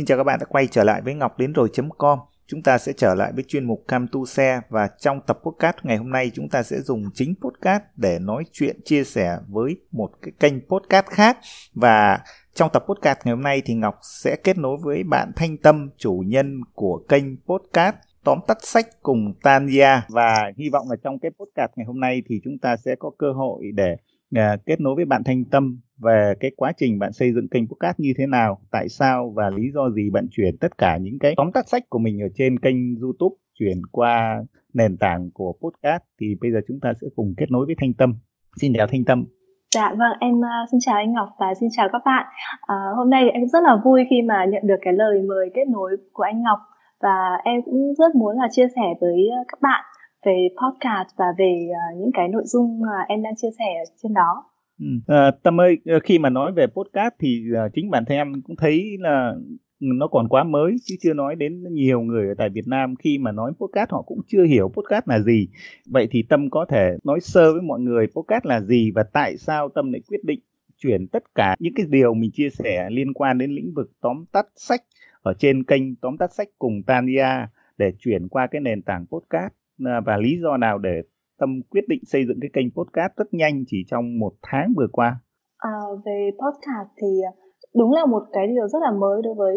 Xin chào các bạn đã quay trở lại với ngọc đến rồi.com. Chúng ta sẽ trở lại với chuyên mục Cam Tu Xe và trong tập podcast ngày hôm nay chúng ta sẽ dùng chính podcast để nói chuyện chia sẻ với một cái kênh podcast khác và trong tập podcast ngày hôm nay thì Ngọc sẽ kết nối với bạn Thanh Tâm, chủ nhân của kênh podcast tóm tắt sách cùng Tania và hy vọng là trong cái podcast ngày hôm nay thì chúng ta sẽ có cơ hội để uh, kết nối với bạn Thanh Tâm về cái quá trình bạn xây dựng kênh podcast như thế nào, tại sao và lý do gì bạn chuyển tất cả những cái tóm tắt sách của mình ở trên kênh YouTube chuyển qua nền tảng của podcast thì bây giờ chúng ta sẽ cùng kết nối với Thanh Tâm. Xin chào Thanh Tâm. Dạ vâng, em uh, xin chào anh Ngọc và xin chào các bạn. Uh, hôm nay em rất là vui khi mà nhận được cái lời mời kết nối của anh Ngọc và em cũng rất muốn là chia sẻ với các bạn về podcast và về uh, những cái nội dung uh, em đang chia sẻ trên đó. Ừ. À, Tâm ơi, ờ, khi mà nói về podcast thì uh, chính bản thân em cũng thấy là nó còn quá mới chứ chưa nói đến nhiều người ở tại Việt Nam khi mà nói podcast họ cũng chưa hiểu podcast là gì. Vậy thì Tâm có thể nói sơ với mọi người podcast là gì và tại sao Tâm lại quyết định chuyển tất cả những cái điều mình chia sẻ liên quan đến lĩnh vực tóm tắt sách ở trên kênh tóm tắt sách cùng Tania để chuyển qua cái nền tảng podcast và lý do nào để Tâm quyết định xây dựng cái kênh podcast rất nhanh chỉ trong một tháng vừa qua? À, về podcast thì đúng là một cái điều rất là mới đối với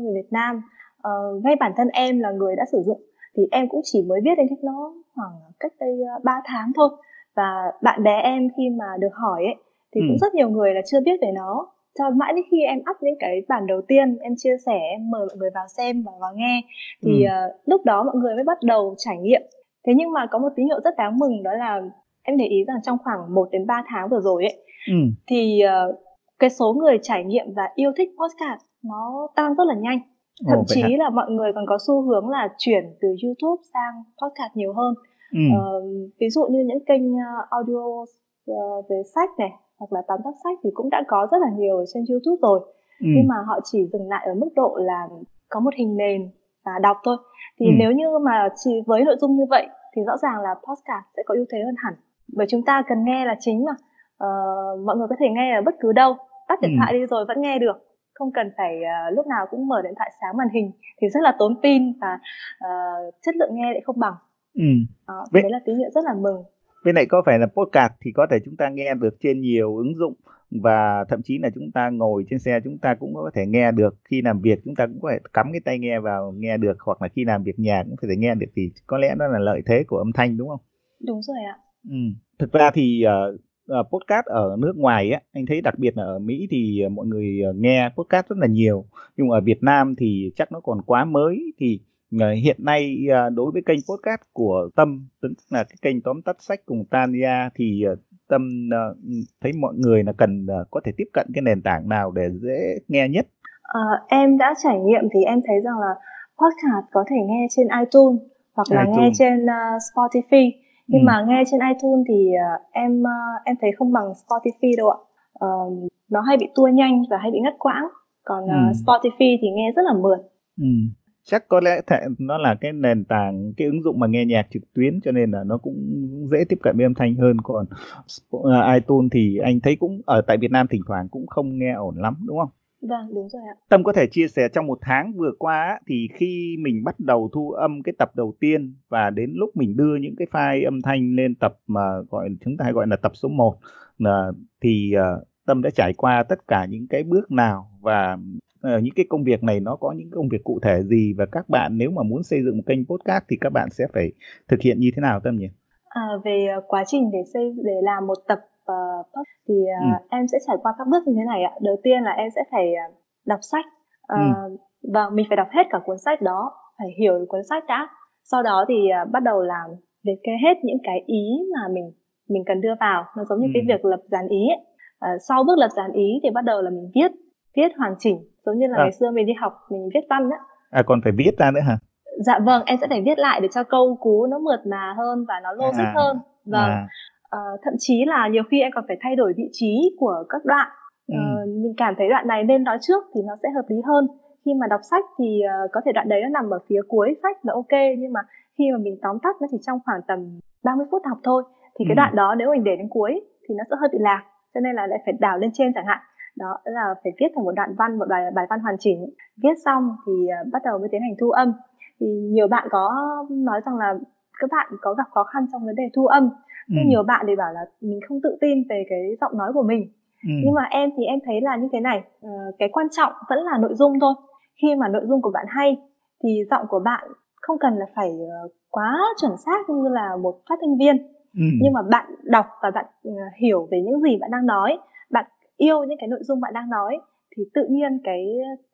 người Việt Nam. À, ngay bản thân em là người đã sử dụng thì em cũng chỉ mới biết đến cách nó khoảng cách đây 3 tháng thôi. Và bạn bè em khi mà được hỏi ấy thì ừ. cũng rất nhiều người là chưa biết về nó cho mãi đến khi em up những cái bản đầu tiên em chia sẻ em mời mọi người vào xem và vào nghe thì ừ. uh, lúc đó mọi người mới bắt đầu trải nghiệm thế nhưng mà có một tín hiệu rất đáng mừng đó là em để ý rằng trong khoảng 1 đến 3 tháng vừa rồi ấy ừ. thì uh, cái số người trải nghiệm và yêu thích podcast nó tăng rất là nhanh thậm Ồ, chí là mọi người còn có xu hướng là chuyển từ YouTube sang podcast nhiều hơn ừ. uh, ví dụ như những kênh uh, audio uh, về sách này hoặc là tóm tắt sách thì cũng đã có rất là nhiều ở trên YouTube rồi ừ. nhưng mà họ chỉ dừng lại ở mức độ là có một hình nền và đọc thôi thì ừ. nếu như mà chỉ với nội dung như vậy thì rõ ràng là podcast sẽ có ưu thế hơn hẳn bởi chúng ta cần nghe là chính mà uh, mọi người có thể nghe ở bất cứ đâu tắt điện ừ. thoại đi rồi vẫn nghe được không cần phải uh, lúc nào cũng mở điện thoại sáng màn hình thì rất là tốn pin và uh, chất lượng nghe lại không bằng ừ. uh, đấy là tín hiệu rất là mừng bên này có phải là podcast thì có thể chúng ta nghe được trên nhiều ứng dụng và thậm chí là chúng ta ngồi trên xe chúng ta cũng có thể nghe được khi làm việc chúng ta cũng có thể cắm cái tai nghe vào nghe được hoặc là khi làm việc nhà cũng có thể nghe được thì có lẽ đó là lợi thế của âm thanh đúng không? Đúng rồi ạ. Ừ. Thực ra thì uh, uh, podcast ở nước ngoài á anh thấy đặc biệt là ở Mỹ thì uh, mọi người nghe podcast rất là nhiều nhưng ở Việt Nam thì chắc nó còn quá mới thì hiện nay à, đối với kênh podcast của Tâm tức là cái kênh tóm tắt sách cùng Tania thì à, Tâm thấy mọi người là cần có thể tiếp cận cái nền tảng nào để dễ nghe nhất? À, em đã trải nghiệm thì em thấy rằng là podcast có thể nghe trên iTunes hoặc là iTunes. nghe trên uh, Spotify nhưng ừ. mà nghe trên iTunes thì uh, em uh, em thấy không bằng Spotify đâu ạ uh, nó hay bị tua nhanh và hay bị ngắt quãng còn uh, ừ. Spotify thì nghe rất là mượt ừ chắc có lẽ th- nó là cái nền tảng cái ứng dụng mà nghe nhạc trực tuyến cho nên là nó cũng dễ tiếp cận với âm thanh hơn còn uh, iTunes thì anh thấy cũng ở tại Việt Nam thỉnh thoảng cũng không nghe ổn lắm đúng không? Vâng đúng rồi ạ. Tâm có thể chia sẻ trong một tháng vừa qua thì khi mình bắt đầu thu âm cái tập đầu tiên và đến lúc mình đưa những cái file âm thanh lên tập mà gọi chúng ta hay gọi là tập số 1 là thì uh, Tâm đã trải qua tất cả những cái bước nào và những cái công việc này nó có những công việc cụ thể gì và các bạn nếu mà muốn xây dựng một kênh podcast thì các bạn sẽ phải thực hiện như thế nào tâm nhỉ? À, về uh, quá trình để xây để làm một tập uh, podcast thì uh, ừ. em sẽ trải qua các bước như thế này ạ. Đầu tiên là em sẽ phải đọc sách uh, ừ. và mình phải đọc hết cả cuốn sách đó, phải hiểu được cuốn sách đã. Sau đó thì uh, bắt đầu làm liệt kê hết những cái ý mà mình mình cần đưa vào. Nó giống như ừ. cái việc lập dàn ý ấy. Uh, sau bước lập dàn ý thì bắt đầu là mình viết viết hoàn chỉnh giống như là à. ngày xưa mình đi học mình viết văn á à còn phải viết ra nữa hả dạ vâng em sẽ phải viết lại để cho câu cú nó mượt mà hơn và nó logic à. hơn vâng à. à, thậm chí là nhiều khi em còn phải thay đổi vị trí của các đoạn ừ. uh, mình cảm thấy đoạn này nên nói trước thì nó sẽ hợp lý hơn khi mà đọc sách thì uh, có thể đoạn đấy nó nằm ở phía cuối sách là ok nhưng mà khi mà mình tóm tắt nó chỉ trong khoảng tầm 30 phút học thôi thì ừ. cái đoạn đó nếu mình để đến cuối thì nó sẽ hơi bị lạc cho nên là lại phải đảo lên trên chẳng hạn đó là phải viết thành một đoạn văn một bài bài văn hoàn chỉnh viết xong thì uh, bắt đầu mới tiến hành thu âm thì nhiều bạn có nói rằng là các bạn có gặp khó khăn trong vấn đề thu âm ừ. nhiều bạn thì bảo là mình không tự tin về cái giọng nói của mình ừ. nhưng mà em thì em thấy là như thế này uh, cái quan trọng vẫn là nội dung thôi khi mà nội dung của bạn hay thì giọng của bạn không cần là phải uh, quá chuẩn xác như là một phát thanh viên ừ. nhưng mà bạn đọc và bạn uh, hiểu về những gì bạn đang nói bạn yêu những cái nội dung bạn đang nói thì tự nhiên cái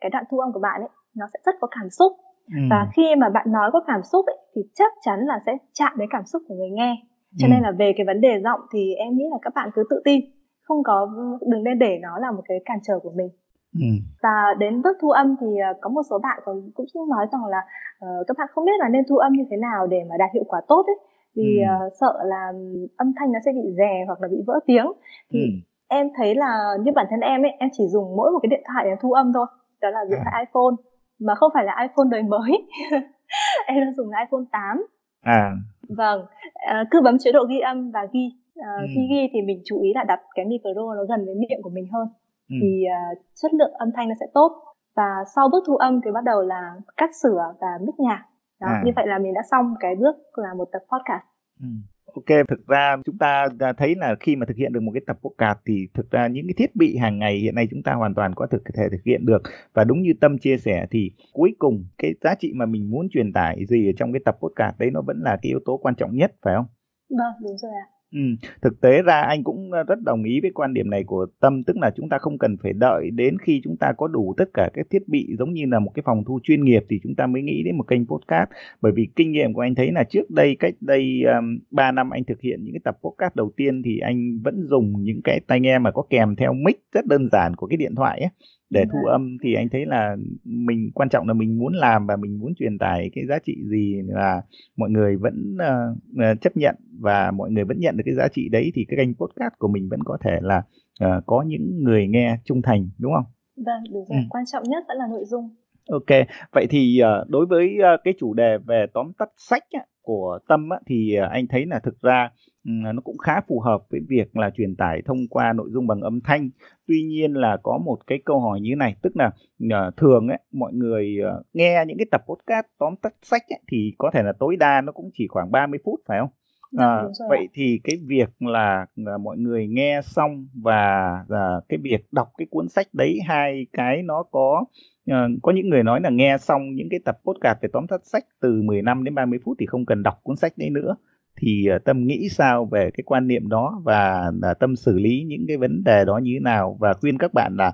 cái đoạn thu âm của bạn ấy nó sẽ rất có cảm xúc ừ. và khi mà bạn nói có cảm xúc ấy, thì chắc chắn là sẽ chạm đến cảm xúc của người nghe cho ừ. nên là về cái vấn đề giọng thì em nghĩ là các bạn cứ tự tin không có đừng nên để nó là một cái cản trở của mình Ừ. và đến bước thu âm thì uh, có một số bạn còn cũng nói rằng là uh, các bạn không biết là nên thu âm như thế nào để mà đạt hiệu quả tốt ấy vì ừ. uh, sợ là âm thanh nó sẽ bị rè hoặc là bị vỡ tiếng thì ừ. Em thấy là như bản thân em ấy em chỉ dùng mỗi một cái điện thoại để thu âm thôi đó là điện à. thoại iPhone mà không phải là iPhone đời mới em đang dùng là iPhone 8 à vâng à, cứ bấm chế độ ghi âm và ghi à, ừ. khi ghi thì mình chú ý là đặt cái micro nó gần với miệng của mình hơn ừ. thì uh, chất lượng âm thanh nó sẽ tốt và sau bước thu âm thì bắt đầu là cắt sửa và mix nhạc đó à. như vậy là mình đã xong cái bước là một tập podcast ừ. Ok, thực ra chúng ta thấy là khi mà thực hiện được một cái tập podcast thì thực ra những cái thiết bị hàng ngày hiện nay chúng ta hoàn toàn có thực thể thực hiện được và đúng như Tâm chia sẻ thì cuối cùng cái giá trị mà mình muốn truyền tải gì ở trong cái tập podcast đấy nó vẫn là cái yếu tố quan trọng nhất phải không? Vâng, đúng rồi ạ. Ừ, thực tế ra anh cũng rất đồng ý với quan điểm này của Tâm tức là chúng ta không cần phải đợi đến khi chúng ta có đủ tất cả các thiết bị giống như là một cái phòng thu chuyên nghiệp thì chúng ta mới nghĩ đến một kênh podcast. Bởi vì kinh nghiệm của anh thấy là trước đây cách đây um, 3 năm anh thực hiện những cái tập podcast đầu tiên thì anh vẫn dùng những cái tai nghe mà có kèm theo mic rất đơn giản của cái điện thoại ấy để thu vâng. âm thì anh thấy là mình quan trọng là mình muốn làm và mình muốn truyền tải cái giá trị gì là mọi người vẫn uh, chấp nhận và mọi người vẫn nhận được cái giá trị đấy thì cái kênh podcast của mình vẫn có thể là uh, có những người nghe trung thành đúng không? Vâng, đúng rồi. Ừ. Quan trọng nhất vẫn là nội dung. Ok, vậy thì uh, đối với uh, cái chủ đề về tóm tắt sách á, của Tâm á, thì uh, anh thấy là thực ra nó cũng khá phù hợp với việc là truyền tải thông qua nội dung bằng âm thanh. Tuy nhiên là có một cái câu hỏi như thế này, tức là uh, thường ấy mọi người uh, nghe những cái tập podcast tóm tắt sách ấy, thì có thể là tối đa nó cũng chỉ khoảng 30 phút phải không? À, vậy thì cái việc là, là mọi người nghe xong và là cái việc đọc cái cuốn sách đấy hai cái nó có uh, có những người nói là nghe xong những cái tập podcast về tóm tắt sách từ 15 đến 30 phút thì không cần đọc cuốn sách đấy nữa thì uh, tâm nghĩ sao về cái quan niệm đó và uh, tâm xử lý những cái vấn đề đó như thế nào? Và khuyên các bạn là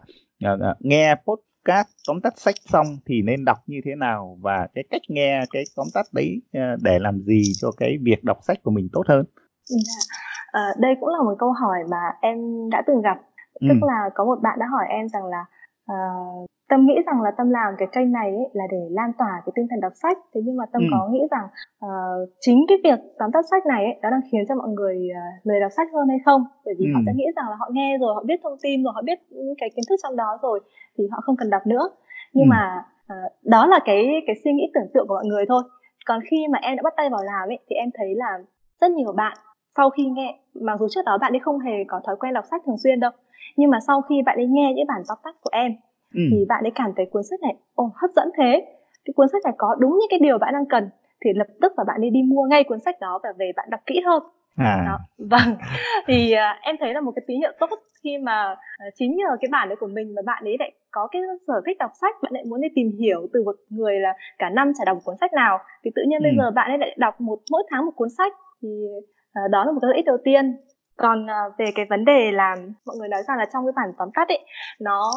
uh, nghe podcast tóm tắt sách xong thì nên đọc như thế nào? Và cái cách nghe cái tóm tắt đấy để làm gì cho cái việc đọc sách của mình tốt hơn? À, đây cũng là một câu hỏi mà em đã từng gặp. Tức ừ. là có một bạn đã hỏi em rằng là uh, tâm nghĩ rằng là tâm làm cái kênh này ấy là để lan tỏa cái tinh thần đọc sách thế nhưng mà tâm ừ. có nghĩ rằng uh, chính cái việc tóm tắt sách này ấy, nó đang khiến cho mọi người uh, lười đọc sách hơn hay không bởi vì ừ. họ sẽ nghĩ rằng là họ nghe rồi họ biết thông tin rồi họ biết những cái kiến thức trong đó rồi thì họ không cần đọc nữa nhưng ừ. mà uh, đó là cái cái suy nghĩ tưởng tượng của mọi người thôi còn khi mà em đã bắt tay vào làm ấy thì em thấy là rất nhiều bạn sau khi nghe mặc dù trước đó bạn ấy không hề có thói quen đọc sách thường xuyên đâu nhưng mà sau khi bạn ấy nghe những bản tóm tắt của em ừ. thì bạn ấy cảm thấy cuốn sách này ồ hấp dẫn thế cái cuốn sách này có đúng những cái điều bạn đang cần thì lập tức là bạn ấy đi mua ngay cuốn sách đó và về bạn đọc kỹ hơn à. đó. vâng thì uh, em thấy là một cái tín hiệu tốt khi mà uh, chính nhờ cái bản đấy của mình mà bạn ấy lại có cái sở thích đọc sách bạn lại muốn đi tìm hiểu từ một người là cả năm chả đọc một cuốn sách nào thì tự nhiên ừ. bây giờ bạn ấy lại đọc một mỗi tháng một cuốn sách thì uh, đó là một cái lợi ích đầu tiên còn uh, về cái vấn đề là mọi người nói rằng là trong cái bản tóm tắt ấy nó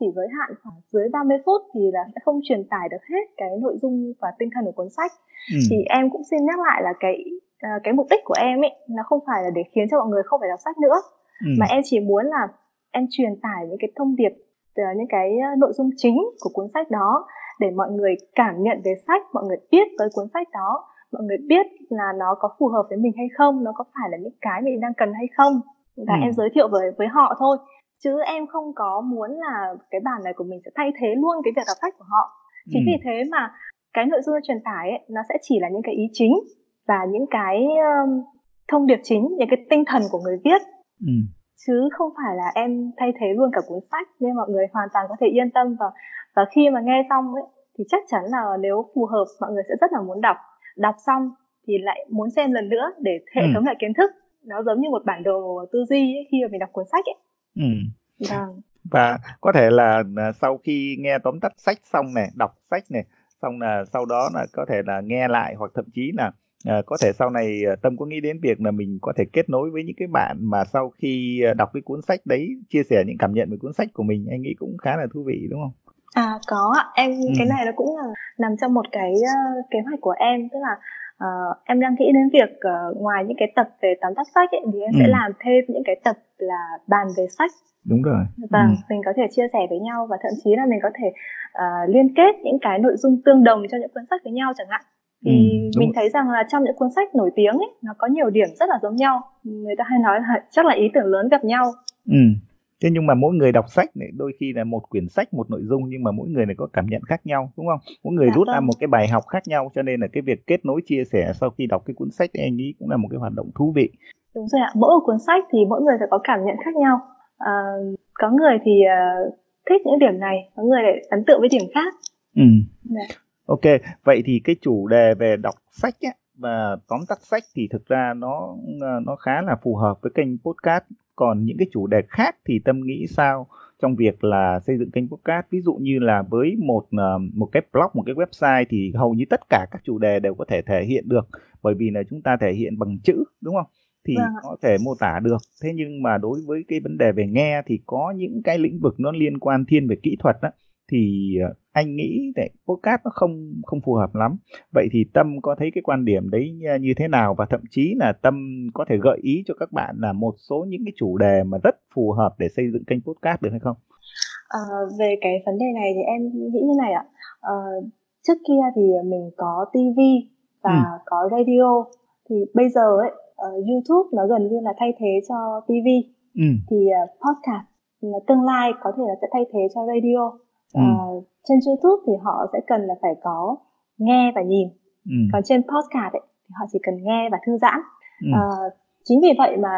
chỉ giới hạn khoảng dưới 30 phút thì là sẽ không truyền tải được hết cái nội dung và tinh thần của cuốn sách ừ. thì em cũng xin nhắc lại là cái uh, cái mục đích của em ấy nó không phải là để khiến cho mọi người không phải đọc sách nữa ừ. mà em chỉ muốn là em truyền tải những cái thông điệp những cái nội dung chính của cuốn sách đó để mọi người cảm nhận về sách mọi người biết tới cuốn sách đó mọi người biết là nó có phù hợp với mình hay không nó có phải là những cái mình đang cần hay không và ừ. em giới thiệu với với họ thôi chứ em không có muốn là cái bản này của mình sẽ thay thế luôn cái việc đọc sách của họ chính ừ. vì thế mà cái nội dung truyền tải ấy, nó sẽ chỉ là những cái ý chính và những cái um, thông điệp chính những cái tinh thần của người viết ừ. chứ không phải là em thay thế luôn cả cuốn sách nên mọi người hoàn toàn có thể yên tâm và và khi mà nghe xong ấy thì chắc chắn là nếu phù hợp mọi người sẽ rất là muốn đọc đọc xong thì lại muốn xem lần nữa để hệ ừ. thống lại kiến thức nó giống như một bản đồ tư duy ấy, khi mà mình đọc cuốn sách ấy ừ. vâng và có thể là à, sau khi nghe tóm tắt sách xong này đọc sách này xong là sau đó là có thể là nghe lại hoặc thậm chí là À, có thể sau này à, tâm có nghĩ đến việc là mình có thể kết nối với những cái bạn mà sau khi đọc cái cuốn sách đấy chia sẻ những cảm nhận về cuốn sách của mình anh nghĩ cũng khá là thú vị đúng không à có ạ. Em ừ. cái này nó cũng là nằm trong một cái uh, kế hoạch của em. Tức là uh, em đang nghĩ đến việc uh, ngoài những cái tập về tóm tắt sách ấy, thì em ừ. sẽ làm thêm những cái tập là bàn về sách. Đúng rồi. Và ừ. mình có thể chia sẻ với nhau và thậm chí là mình có thể uh, liên kết những cái nội dung tương đồng cho những cuốn sách với nhau chẳng hạn. Thì ừ, mình thấy rằng là trong những cuốn sách nổi tiếng ấy nó có nhiều điểm rất là giống nhau. Người ta hay nói là chắc là ý tưởng lớn gặp nhau. Ừ thế nhưng mà mỗi người đọc sách này đôi khi là một quyển sách một nội dung nhưng mà mỗi người này có cảm nhận khác nhau đúng không mỗi người dạ, rút vâng. ra một cái bài học khác nhau cho nên là cái việc kết nối chia sẻ sau khi đọc cái cuốn sách anh nghĩ cũng là một cái hoạt động thú vị đúng rồi ạ mỗi một cuốn sách thì mỗi người phải có cảm nhận khác nhau à, có người thì uh, thích những điểm này có người lại ấn tượng với điểm khác ừ. Dạ. ok vậy thì cái chủ đề về đọc sách ấy, và tóm tắt sách thì thực ra nó nó khá là phù hợp với kênh podcast còn những cái chủ đề khác thì tâm nghĩ sao trong việc là xây dựng kênh podcast? Ví dụ như là với một ờ, một cái blog một cái website thì hầu như tất cả các chủ đề đều có thể thể hiện được. Bởi vì là chúng ta thể hiện bằng chữ đúng không? Thì vâng. có thể mô tả được. Thế nhưng mà đối với cái vấn đề về nghe thì có những cái lĩnh vực nó liên quan thiên về kỹ thuật đó thì ờ, anh nghĩ để podcast nó không không phù hợp lắm. Vậy thì tâm có thấy cái quan điểm đấy như thế nào? Và thậm chí là tâm có thể gợi ý cho các bạn là một số những cái chủ đề mà rất phù hợp để xây dựng kênh podcast được hay không? À, về cái vấn đề này thì em nghĩ như này ạ. À, trước kia thì mình có TV và ừ. có radio. Thì bây giờ ấy uh, YouTube nó gần như là thay thế cho TV ừ. thì uh, podcast tương lai có thể là sẽ thay thế cho radio ừ. uh, trên YouTube thì họ sẽ cần là phải có nghe và nhìn ừ. còn trên podcast ấy, thì họ chỉ cần nghe và thư giãn ừ. uh, chính vì vậy mà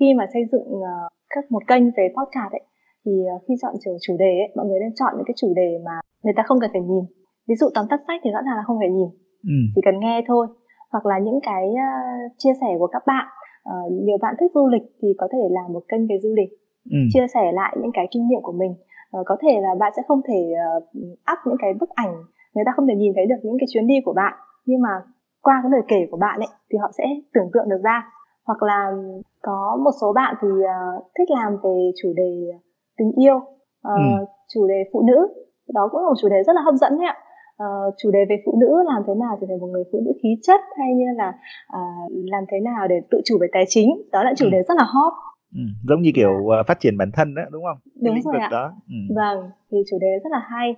khi mà xây dựng uh, các một kênh về podcast ấy thì uh, khi chọn chủ chủ đề ấy, mọi người nên chọn những cái chủ đề mà người ta không cần phải nhìn ví dụ tóm tắt sách thì rõ ràng là không phải nhìn ừ. chỉ cần nghe thôi hoặc là những cái uh, chia sẻ của các bạn uh, nhiều bạn thích du lịch thì có thể làm một kênh về du lịch ừ. chia sẻ lại những cái kinh nghiệm của mình uh, có thể là bạn sẽ không thể uh, up những cái bức ảnh người ta không thể nhìn thấy được những cái chuyến đi của bạn. Nhưng mà qua cái lời kể của bạn ấy thì họ sẽ tưởng tượng được ra. Hoặc là có một số bạn thì uh, thích làm về chủ đề tình yêu uh, ừ. chủ đề phụ nữ. Đó cũng là một chủ đề rất là hấp dẫn đấy ạ. Uh, chủ đề về phụ nữ làm thế nào trở thành một người phụ nữ khí chất hay như là uh, làm thế nào để tự chủ về tài chính. Đó là chủ ừ. đề rất là hot Ừ, giống như kiểu uh, phát triển bản thân đó đúng không? Đúng lĩnh rồi ạ. đó. Ừ. Vâng, thì chủ đề rất là hay.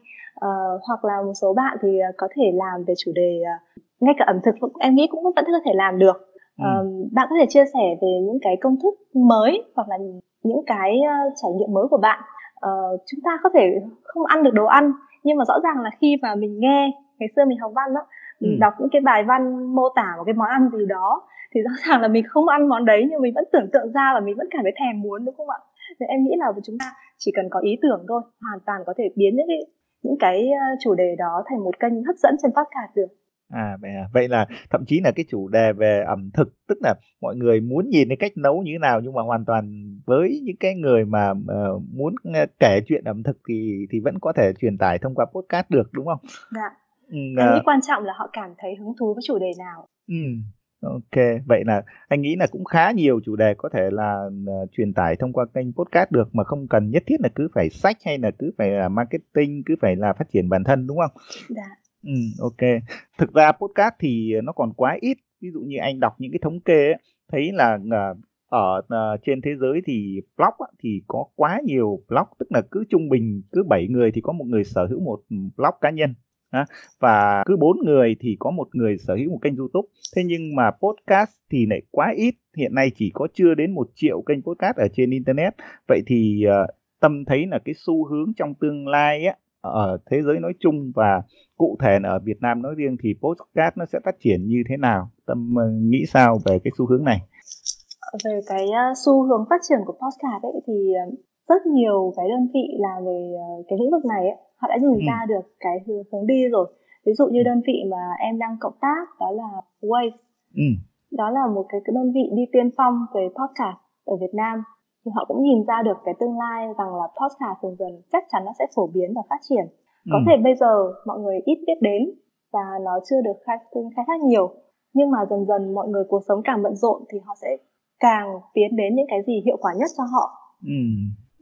Uh, hoặc là một số bạn thì uh, có thể làm về chủ đề uh, ngay cả ẩm thực em nghĩ cũng vẫn có thể làm được. Ừ. Uh, bạn có thể chia sẻ về những cái công thức mới hoặc là những cái uh, trải nghiệm mới của bạn. Uh, chúng ta có thể không ăn được đồ ăn nhưng mà rõ ràng là khi mà mình nghe ngày xưa mình học văn đó mình ừ. đọc những cái bài văn mô tả một cái món ăn gì đó thì rõ ràng là mình không ăn món đấy nhưng mình vẫn tưởng tượng ra và mình vẫn cảm thấy thèm muốn đúng không ạ thì em nghĩ là chúng ta chỉ cần có ý tưởng thôi hoàn toàn có thể biến những cái những cái ờ, chủ đề đó thành một kênh hấp dẫn trên podcast được À, à vậy là thậm chí là cái chủ đề về ẩm thực tức là mọi người muốn nhìn cái cách nấu như thế nào nhưng mà hoàn toàn với những cái người mà uh, muốn kể chuyện ẩm thực thì thì vẫn có thể truyền tải thông qua podcast được đúng không? Dạ. Ừ, em nghĩ quan trọng là họ cảm thấy hứng thú với chủ đề nào. Ừ, Ok, vậy là anh nghĩ là cũng khá nhiều chủ đề có thể là uh, truyền tải thông qua kênh podcast được mà không cần nhất thiết là cứ phải sách hay là cứ phải là marketing, cứ phải là phát triển bản thân đúng không? Dạ. Ừ, ok. Thực ra podcast thì nó còn quá ít. Ví dụ như anh đọc những cái thống kê ấy, thấy là uh, ở uh, trên thế giới thì blog á, thì có quá nhiều blog tức là cứ trung bình cứ 7 người thì có một người sở hữu một blog cá nhân và cứ bốn người thì có một người sở hữu một kênh YouTube. Thế nhưng mà podcast thì lại quá ít. Hiện nay chỉ có chưa đến một triệu kênh podcast ở trên internet. Vậy thì uh, tâm thấy là cái xu hướng trong tương lai á ở thế giới nói chung và cụ thể là ở Việt Nam nói riêng thì podcast nó sẽ phát triển như thế nào? Tâm uh, nghĩ sao về cái xu hướng này? về cái ờ, xu hướng phát triển của podcast ấy thì rất nhiều cái đơn vị làm về uh, cái lĩnh vực này ấy, họ đã nhìn ừ. ra được cái hướng, đi rồi ví dụ như ừ. đơn vị mà em đang cộng tác đó là Waze ừ. đó là một cái, cái đơn vị đi tiên phong về podcast ở Việt Nam thì họ cũng nhìn ra được cái tương lai rằng là podcast dần dần chắc chắn nó sẽ phổ biến và phát triển có ừ. thể bây giờ mọi người ít biết đến và nó chưa được khai, khai thác nhiều nhưng mà dần dần mọi người cuộc sống càng bận rộn thì họ sẽ càng tiến đến những cái gì hiệu quả nhất cho họ ừ.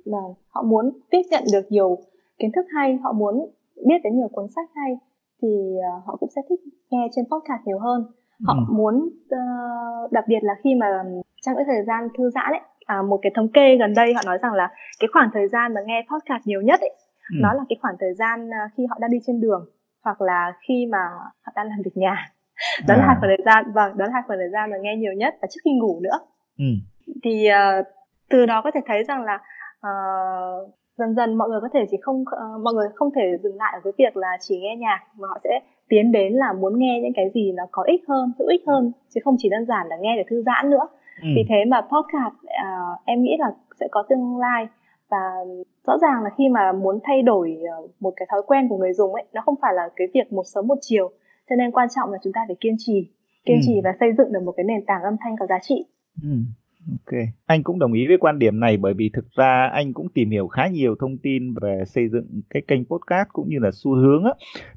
Là họ muốn tiếp nhận được nhiều kiến thức hay họ muốn biết đến nhiều cuốn sách hay thì uh, họ cũng sẽ thích nghe trên podcast nhiều hơn họ ừ. muốn uh, đặc biệt là khi mà trong cái thời gian thư giãn ấy à, một cái thống kê gần đây họ nói rằng là cái khoảng thời gian mà nghe podcast nhiều nhất ấy ừ. nó là cái khoảng thời gian uh, khi họ đang đi trên đường hoặc là khi mà họ đang làm việc nhà đó à. là hai khoảng thời gian vâng đó là hai khoảng thời gian mà nghe nhiều nhất và trước khi ngủ nữa ừ. thì uh, từ đó có thể thấy rằng là uh, dần dần mọi người có thể chỉ không uh, mọi người không thể dừng lại ở cái việc là chỉ nghe nhạc mà họ sẽ tiến đến là muốn nghe những cái gì nó có ích hơn hữu ích hơn chứ không chỉ đơn giản là nghe để thư giãn nữa ừ. vì thế mà podcast uh, em nghĩ là sẽ có tương lai và rõ ràng là khi mà muốn thay đổi một cái thói quen của người dùng ấy nó không phải là cái việc một sớm một chiều cho nên quan trọng là chúng ta phải kiên trì kiên ừ. trì và xây dựng được một cái nền tảng âm thanh có giá trị ừ. Ok, anh cũng đồng ý với quan điểm này bởi vì thực ra anh cũng tìm hiểu khá nhiều thông tin về xây dựng cái kênh podcast cũng như là xu hướng á.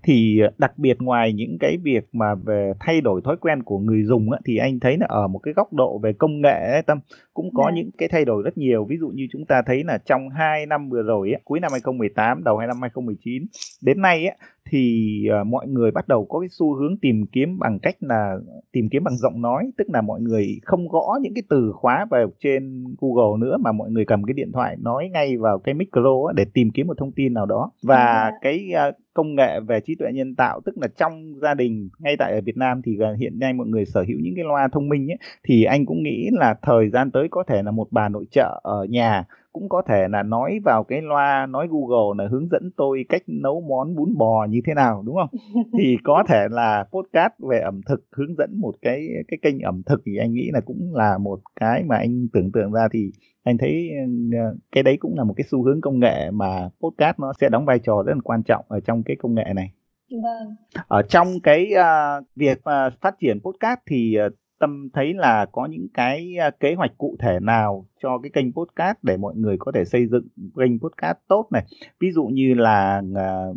Thì đặc biệt ngoài những cái việc mà về thay đổi thói quen của người dùng á, thì anh thấy là ở một cái góc độ về công nghệ ấy, tâm cũng có yeah. Dạ. những cái thay đổi rất nhiều. Ví dụ như chúng ta thấy là trong 2 năm vừa rồi á, cuối năm 2018 đầu hai năm 2019 đến nay á thì uh, mọi người bắt đầu có cái xu hướng tìm kiếm bằng cách là tìm kiếm bằng giọng nói tức là mọi người không gõ những cái từ khóa vào trên Google nữa mà mọi người cầm cái điện thoại nói ngay vào cái micro để tìm kiếm một thông tin nào đó và ừ. cái uh, công nghệ về trí tuệ nhân tạo tức là trong gia đình ngay tại ở Việt Nam thì hiện nay mọi người sở hữu những cái loa thông minh ấy thì anh cũng nghĩ là thời gian tới có thể là một bà nội trợ ở nhà cũng có thể là nói vào cái loa nói Google là hướng dẫn tôi cách nấu món bún bò như thế nào đúng không? thì có thể là podcast về ẩm thực hướng dẫn một cái cái kênh ẩm thực thì anh nghĩ là cũng là một cái mà anh tưởng tượng ra thì anh thấy ờ, cái đấy cũng là một cái xu hướng công nghệ mà podcast nó sẽ đóng vai trò rất là quan trọng ở trong cái công nghệ này. Vâng. Ở trong cái uh, việc uh, phát triển podcast thì uh, Tâm thấy là có những cái kế hoạch cụ thể nào cho cái kênh podcast để mọi người có thể xây dựng kênh podcast tốt này. Ví dụ như là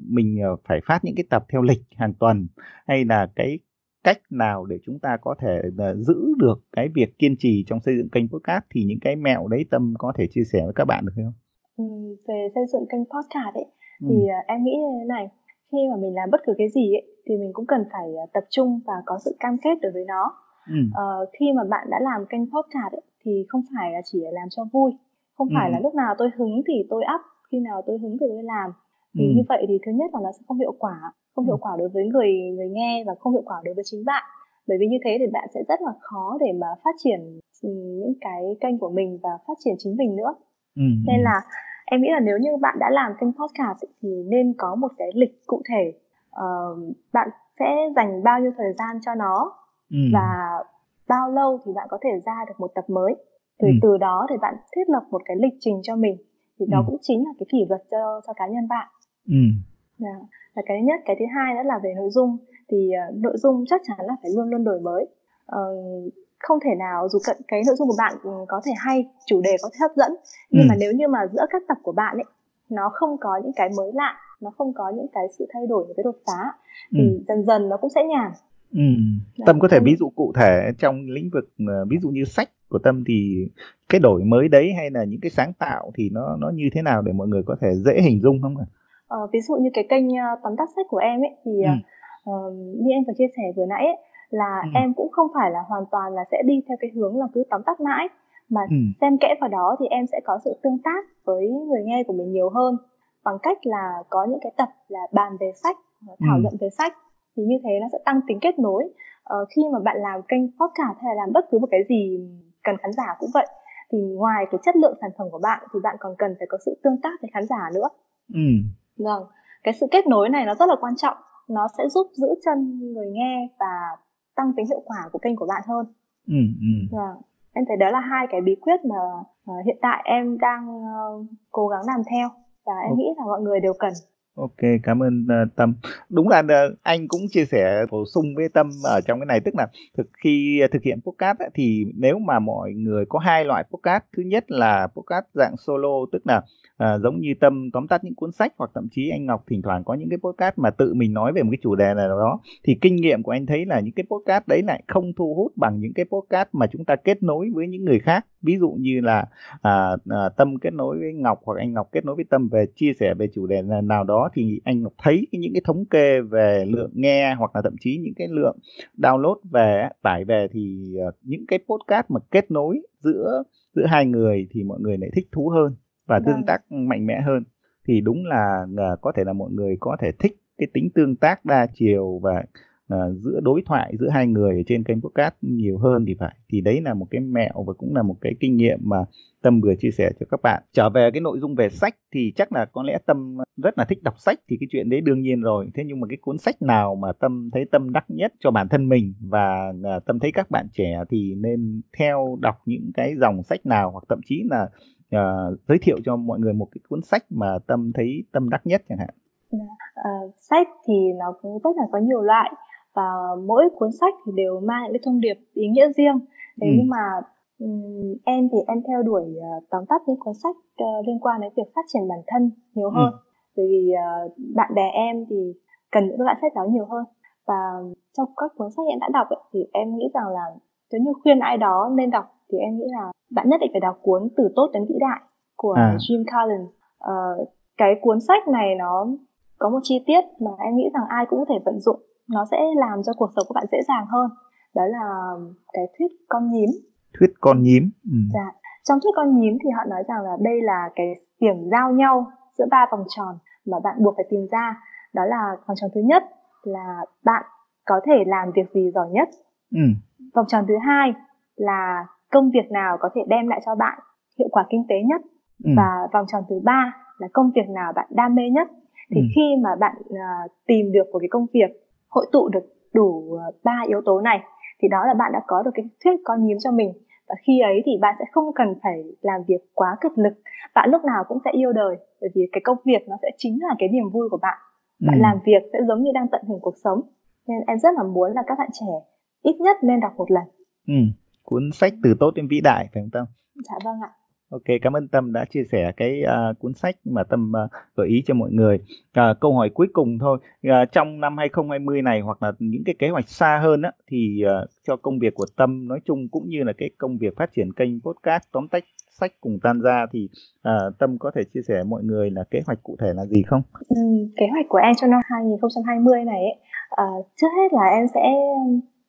mình phải phát những cái tập theo lịch hàng tuần hay là cái cách nào để chúng ta có thể giữ được cái việc kiên trì trong xây dựng kênh podcast thì những cái mẹo đấy Tâm có thể chia sẻ với các bạn được không? Ừ, về xây dựng kênh podcast ấy ừ. thì em nghĩ như thế này khi mà mình làm bất cứ cái gì ấy thì mình cũng cần phải tập trung và có sự cam kết đối với nó Ừ. Uh, khi mà bạn đã làm kênh podcast ấy, thì không phải là chỉ làm cho vui không phải ừ. là lúc nào tôi hứng thì tôi up khi nào tôi hứng thì tôi làm thì ừ. như vậy thì thứ nhất là nó sẽ không hiệu quả không hiệu ừ. quả đối với người người nghe và không hiệu quả đối với chính bạn bởi vì như thế thì bạn sẽ rất là khó để mà phát triển ừ, những cái kênh của mình và phát triển chính mình nữa ừ. nên là em nghĩ là nếu như bạn đã làm kênh podcast thì nên có một cái lịch cụ thể uh, bạn sẽ dành bao nhiêu thời gian cho nó ừ. và bao lâu thì bạn có thể ra được một tập mới từ ừ. từ đó thì bạn thiết lập một cái lịch trình cho mình thì đó ừ. cũng chính là cái kỷ luật cho cho cá nhân bạn ừ. Yeah. Dạ. là cái nhất cái thứ hai nữa là về nội dung thì uh, nội dung chắc chắn là phải luôn luôn đổi mới uh, không thể nào dù cái nội dung của bạn có thể hay chủ đề có thể hấp dẫn nhưng ừ. mà nếu như mà giữa các tập của bạn ấy nó không có những cái mới lạ nó không có những cái sự thay đổi những cái đột phá thì ừ. dần dần nó cũng sẽ nhàn Ừ. Tâm có thể ví dụ cụ thể trong lĩnh vực ờ, ví dụ như sách của Tâm thì cái đổi mới đấy hay là những cái sáng tạo thì nó nó như thế nào để mọi người có thể dễ hình dung không ạ? Ờ, ví dụ như cái kênh uh, tóm tắt sách của em ấy thì ừ. uh, như em vừa chia sẻ vừa nãy ấy, là ừ. em cũng không phải là hoàn toàn là sẽ đi theo cái hướng là cứ tóm tắt mãi mà ừ. xen kẽ vào đó thì em sẽ có sự tương tác với người nghe của mình nhiều hơn bằng cách là có những cái tập là bàn về sách thảo ừ. luận về sách thì như thế nó sẽ tăng tính kết nối uh, khi mà bạn làm kênh podcast hay là làm bất cứ một cái gì cần khán giả cũng vậy thì ngoài cái chất lượng sản phẩm của bạn thì bạn còn cần phải có sự tương tác với khán giả nữa ừ. Vâng cái sự kết nối này nó rất là quan trọng nó sẽ giúp giữ chân người nghe và tăng tính hiệu quả của kênh của bạn hơn ừ, ừ. Vâng. em thấy đó là hai cái bí quyết mà uh, hiện tại em đang uh, cố gắng làm theo và em ừ. nghĩ là mọi người đều cần Ok, cảm ơn uh, Tâm. Đúng là uh, anh cũng chia sẻ bổ sung với Tâm ở trong cái này tức là thực khi thực hiện podcast ấy, thì nếu mà mọi người có hai loại podcast, thứ nhất là podcast dạng solo tức là uh, giống như Tâm tóm tắt những cuốn sách hoặc thậm chí anh Ngọc thỉnh thoảng có những cái podcast mà tự mình nói về một cái chủ đề nào đó thì kinh nghiệm của anh thấy là những cái podcast đấy lại không thu hút bằng những cái podcast mà chúng ta kết nối với những người khác ví dụ như là à, à, tâm kết nối với ngọc hoặc anh ngọc kết nối với tâm về chia sẻ về chủ đề nào đó thì anh ngọc thấy những cái thống kê về lượng nghe hoặc là thậm chí những cái lượng download về tải về thì uh, những cái podcast mà kết nối giữa giữa hai người thì mọi người lại thích thú hơn và tương vâng. tác mạnh mẽ hơn thì đúng là uh, có thể là mọi người có thể thích cái tính tương tác đa chiều và uh, giữa đối thoại giữa hai người ở trên kênh podcast nhiều hơn thì phải. Thì đấy là một cái mẹo và cũng là một cái kinh nghiệm mà tâm vừa chia sẻ cho các bạn. Trở về cái nội dung về sách thì chắc là có lẽ tâm rất là thích đọc sách thì cái chuyện đấy đương nhiên rồi. Thế nhưng mà cái cuốn sách nào mà tâm thấy tâm đắc nhất cho bản thân mình và uh, tâm thấy các bạn trẻ thì nên theo đọc những cái dòng sách nào hoặc thậm chí là uh, giới thiệu cho mọi người một cái cuốn sách mà tâm thấy tâm đắc nhất chẳng hạn? Uh, sách thì nó cũng rất là có nhiều loại và mỗi cuốn sách thì đều mang những cái thông điệp ý nghĩa riêng thế ừ. nhưng mà um, em thì em theo đuổi uh, tóm tắt những cuốn sách uh, liên quan đến việc phát triển bản thân nhiều hơn ừ. bởi vì uh, bạn bè em thì cần những loại sách đó nhiều hơn và trong các cuốn sách em đã đọc ấy, thì em nghĩ rằng là nếu như khuyên ai đó nên đọc thì em nghĩ là bạn nhất định phải đọc cuốn từ tốt đến vĩ đại của à. Jim Collins uh, cái cuốn sách này nó có một chi tiết mà em nghĩ rằng ai cũng có thể vận dụng nó sẽ làm cho cuộc sống của bạn dễ dàng hơn đó là cái thuyết con nhím thuyết con nhím ừ. dạ trong thuyết con nhím thì họ nói rằng là đây là cái điểm giao nhau giữa ba vòng tròn mà bạn buộc phải tìm ra đó là vòng tròn thứ nhất là bạn có thể làm việc gì giỏi nhất ừ. vòng tròn thứ hai là công việc nào có thể đem lại cho bạn hiệu quả kinh tế nhất ừ. và vòng tròn thứ ba là công việc nào bạn đam mê nhất thì ừ. khi mà bạn uh, tìm được một cái công việc hội tụ được đủ ờ, ba yếu tố này thì đó là bạn đã có được cái thuyết con nhím cho mình. Và khi ấy thì bạn sẽ không cần phải làm việc quá cực lực. Bạn lúc nào cũng sẽ yêu đời bởi vì cái công việc nó sẽ chính là cái niềm vui của bạn. Bạn ừ. làm việc sẽ giống như đang tận hưởng cuộc sống. Nên em rất là muốn là các bạn trẻ ít nhất nên đọc một lần. Ừ. cuốn sách từ tốt đến vĩ đại phải không tâm? Dạ vâng ạ Ok, cảm ơn Tâm đã chia sẻ cái uh, cuốn sách mà Tâm uh, gợi ý cho mọi người. Uh, câu hỏi cuối cùng thôi, uh, trong năm 2020 này hoặc là những cái kế hoạch xa hơn á, thì uh, cho công việc của Tâm nói chung cũng như là cái công việc phát triển kênh podcast tóm tách sách cùng tan ra thì uh, Tâm có thể chia sẻ mọi người là kế hoạch cụ thể là gì không? Ừ, kế hoạch của em cho năm 2020 này ấy, uh, trước hết là em sẽ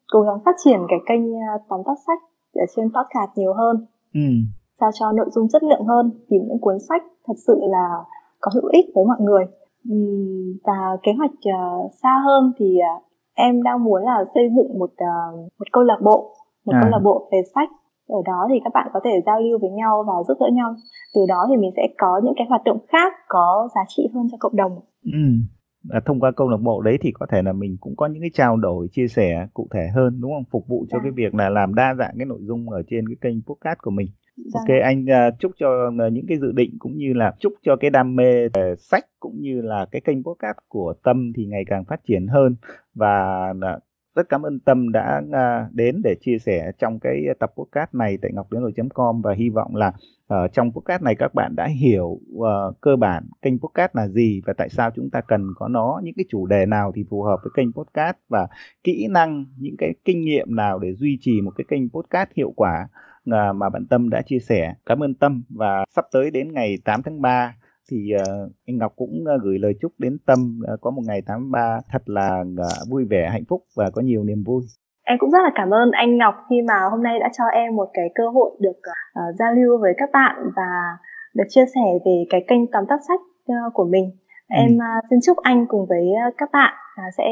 cố gắng phát triển cái kênh tóm tắt sách ở trên podcast nhiều hơn. Ừ sao cho nội dung chất lượng hơn tìm những cuốn sách thật sự là có hữu ích với mọi người và kế hoạch uh, xa hơn thì uh, em đang muốn là xây dựng một uh, một câu lạc bộ một à. câu lạc bộ về sách ở đó thì các bạn có thể giao lưu với nhau và giúp đỡ nhau từ đó thì mình sẽ có những cái hoạt động khác có giá trị hơn cho cộng đồng ừ. À, thông qua câu lạc bộ đấy thì có thể là mình cũng có những cái trao đổi chia sẻ cụ thể hơn đúng không phục vụ cho à. cái việc là làm đa dạng cái nội dung ở trên cái kênh podcast của mình Vâng. Ok anh uh, chúc cho uh, những cái dự định cũng như là chúc cho cái đam mê về sách cũng như là cái kênh podcast của Tâm thì ngày càng phát triển hơn. Và uh, rất cảm ơn Tâm đã uh, đến để chia sẻ trong cái tập podcast này tại ngọc đến com. Và hy vọng là uh, trong podcast này các bạn đã hiểu uh, cơ bản kênh podcast là gì và tại sao chúng ta cần có nó những cái chủ đề nào thì phù hợp với kênh podcast và kỹ năng những cái kinh nghiệm nào để duy trì một cái kênh podcast hiệu quả. À, mà bạn Tâm đã chia sẻ. Cảm ơn Tâm và sắp tới đến ngày 8 tháng 3 thì uh, anh Ngọc cũng uh, gửi lời chúc đến Tâm có một ngày 83 thật là vui vẻ, hạnh phúc và có nhiều niềm vui. Em cũng rất là cảm ơn anh Ngọc khi mà hôm nay đã cho em một cái cơ hội được uh, giao lưu với các bạn và được chia sẻ về cái kênh tóm tắt sách uh, của mình. Ừ. Em uh, xin chúc anh cùng với uh, các bạn uh, sẽ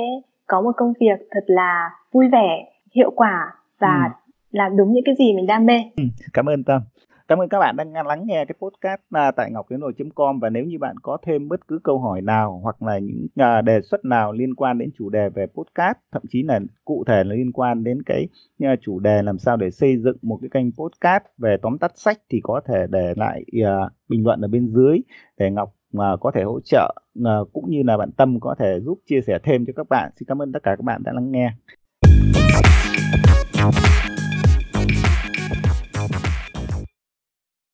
có một công việc thật là vui vẻ, hiệu quả và ừ làm đúng những cái gì mình đam mê. Ừ, cảm ơn Tâm. Cảm ơn các bạn đang lắng nghe cái podcast à, tại ngọc tiến com và nếu như bạn có thêm bất cứ câu hỏi nào hoặc là những à, đề xuất nào liên quan đến chủ đề về podcast, thậm chí là cụ thể là liên quan đến cái à, chủ đề làm sao để xây dựng một cái kênh podcast về tóm tắt sách thì có thể để lại uh, bình luận ở bên dưới để Ngọc uh, có thể hỗ trợ uh, cũng như là bạn Tâm có thể giúp chia sẻ thêm cho các bạn. Xin cảm ơn tất cả các bạn đã lắng nghe.